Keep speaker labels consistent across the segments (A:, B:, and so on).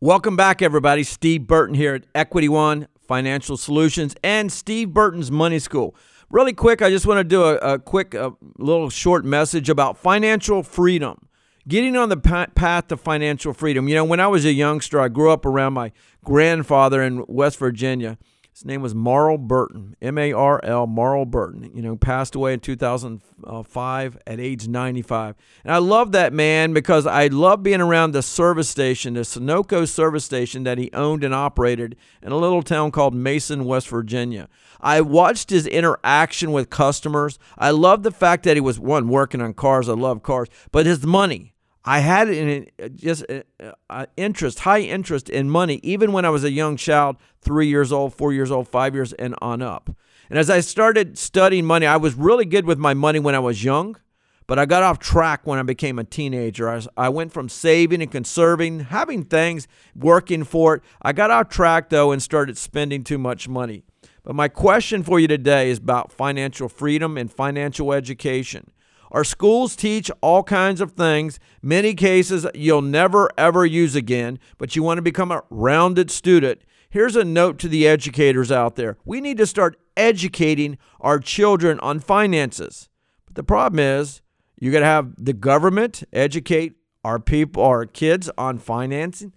A: Welcome back, everybody. Steve Burton here at Equity One Financial Solutions and Steve Burton's Money School. Really quick, I just want to do a, a quick, a little short message about financial freedom. Getting on the path to financial freedom. You know, when I was a youngster, I grew up around my grandfather in West Virginia his name was Marl Burton, M A R L, Marl Burton. You know, passed away in 2005 at age 95. And I love that man because I love being around the service station, the Sunoco service station that he owned and operated in a little town called Mason, West Virginia. I watched his interaction with customers. I love the fact that he was one working on cars. I love cars, but his money. I had an, uh, just uh, uh, uh, interest, high interest in money, even when I was a young child, three years old, four years old, five years, and on up. And as I started studying money, I was really good with my money when I was young, but I got off track when I became a teenager. I, I went from saving and conserving, having things, working for it. I got off track though and started spending too much money. But my question for you today is about financial freedom and financial education. Our schools teach all kinds of things, many cases you'll never ever use again, but you want to become a rounded student. Here's a note to the educators out there. We need to start educating our children on finances. But the problem is, you got to have the government educate our people, our kids on financing.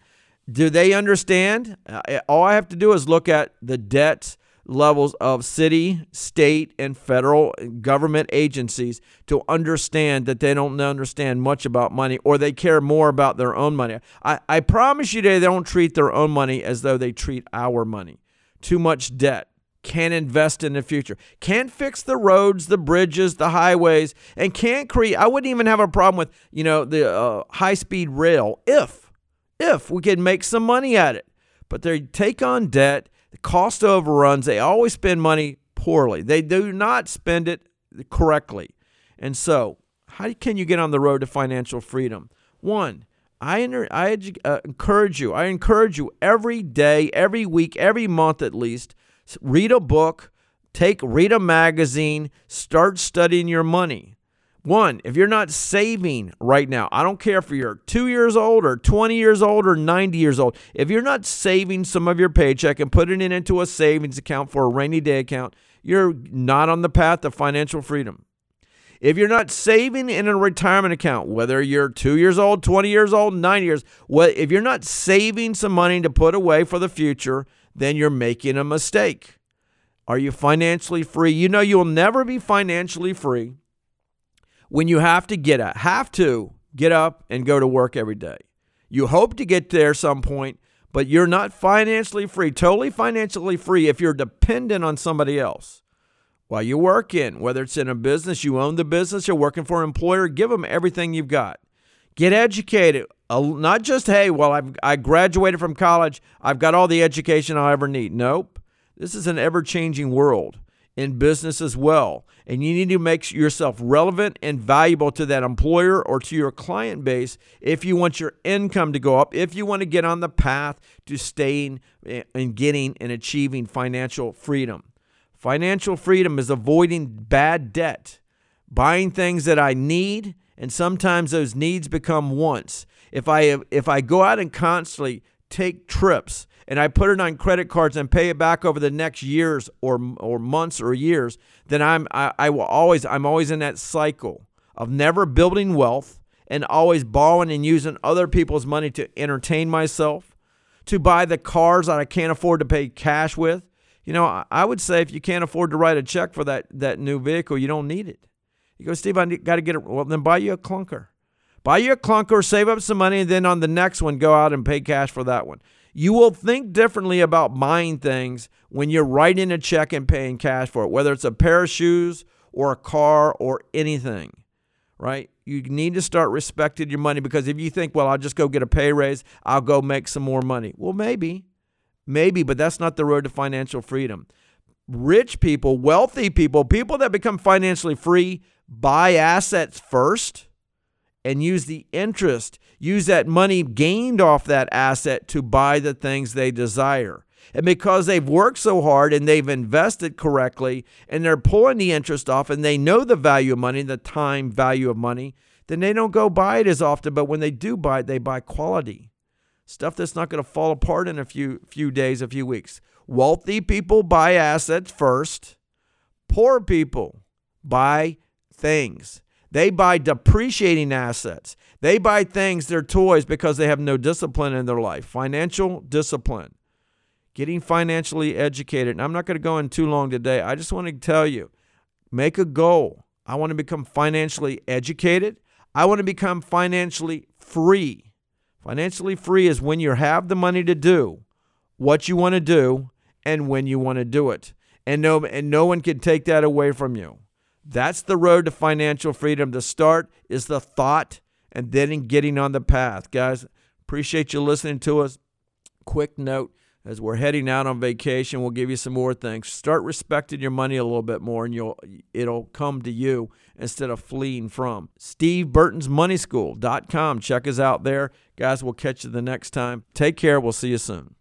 A: Do they understand? Uh, all I have to do is look at the debts levels of city, state, and federal government agencies to understand that they don't understand much about money or they care more about their own money. I, I promise you, they don't treat their own money as though they treat our money. Too much debt. Can't invest in the future. Can't fix the roads, the bridges, the highways, and can't create. I wouldn't even have a problem with, you know, the uh, high speed rail if, if we could make some money at it. But they take on debt the cost overruns, they always spend money poorly. They do not spend it correctly. And so, how can you get on the road to financial freedom? One, I, I uh, encourage you, I encourage you every day, every week, every month at least, read a book, take read a magazine, start studying your money. One, if you're not saving right now, I don't care if you're two years old or 20 years old or 90 years old, if you're not saving some of your paycheck and putting it into a savings account for a rainy day account, you're not on the path to financial freedom. If you're not saving in a retirement account, whether you're two years old, 20 years old, nine years, if you're not saving some money to put away for the future, then you're making a mistake. Are you financially free? You know you'll never be financially free when you have to get up, have to get up and go to work every day. You hope to get there some point, but you're not financially free, totally financially free if you're dependent on somebody else. While you work in, whether it's in a business, you own the business, you're working for an employer, give them everything you've got. Get educated. Not just, hey, well, I've, I graduated from college, I've got all the education I'll ever need. Nope. This is an ever changing world in business as well. And you need to make yourself relevant and valuable to that employer or to your client base if you want your income to go up, if you want to get on the path to staying and getting and achieving financial freedom. Financial freedom is avoiding bad debt, buying things that I need, and sometimes those needs become wants. If I if I go out and constantly take trips and I put it on credit cards and pay it back over the next years or or months or years, then I'm I, I will always I'm always in that cycle of never building wealth and always borrowing and using other people's money to entertain myself, to buy the cars that I can't afford to pay cash with. You know, I would say if you can't afford to write a check for that that new vehicle, you don't need it. You go, Steve, I got to get it. Well, then buy you a clunker. Buy you a clunker, save up some money, and then on the next one, go out and pay cash for that one. You will think differently about buying things when you're writing a check and paying cash for it, whether it's a pair of shoes or a car or anything, right? You need to start respecting your money because if you think, well, I'll just go get a pay raise, I'll go make some more money. Well, maybe, maybe, but that's not the road to financial freedom. Rich people, wealthy people, people that become financially free buy assets first and use the interest, use that money gained off that asset to buy the things they desire. And because they've worked so hard and they've invested correctly and they're pulling the interest off and they know the value of money, the time value of money, then they don't go buy it as often. But when they do buy it, they buy quality. stuff that's not going to fall apart in a few few days, a few weeks. Wealthy people buy assets first. Poor people buy things. They buy depreciating assets. They buy things, they're toys, because they have no discipline in their life. Financial discipline. Getting financially educated. And I'm not going to go in too long today. I just want to tell you make a goal. I want to become financially educated. I want to become financially free. Financially free is when you have the money to do what you want to do and when you want to do it. And no, and no one can take that away from you. That's the road to financial freedom. The start is the thought and then in getting on the path. Guys, appreciate you listening to us. Quick note as we're heading out on vacation, we'll give you some more things. Start respecting your money a little bit more and you'll it'll come to you instead of fleeing from. Steve Burton's. Check us out there. Guys, we'll catch you the next time. Take care. We'll see you soon.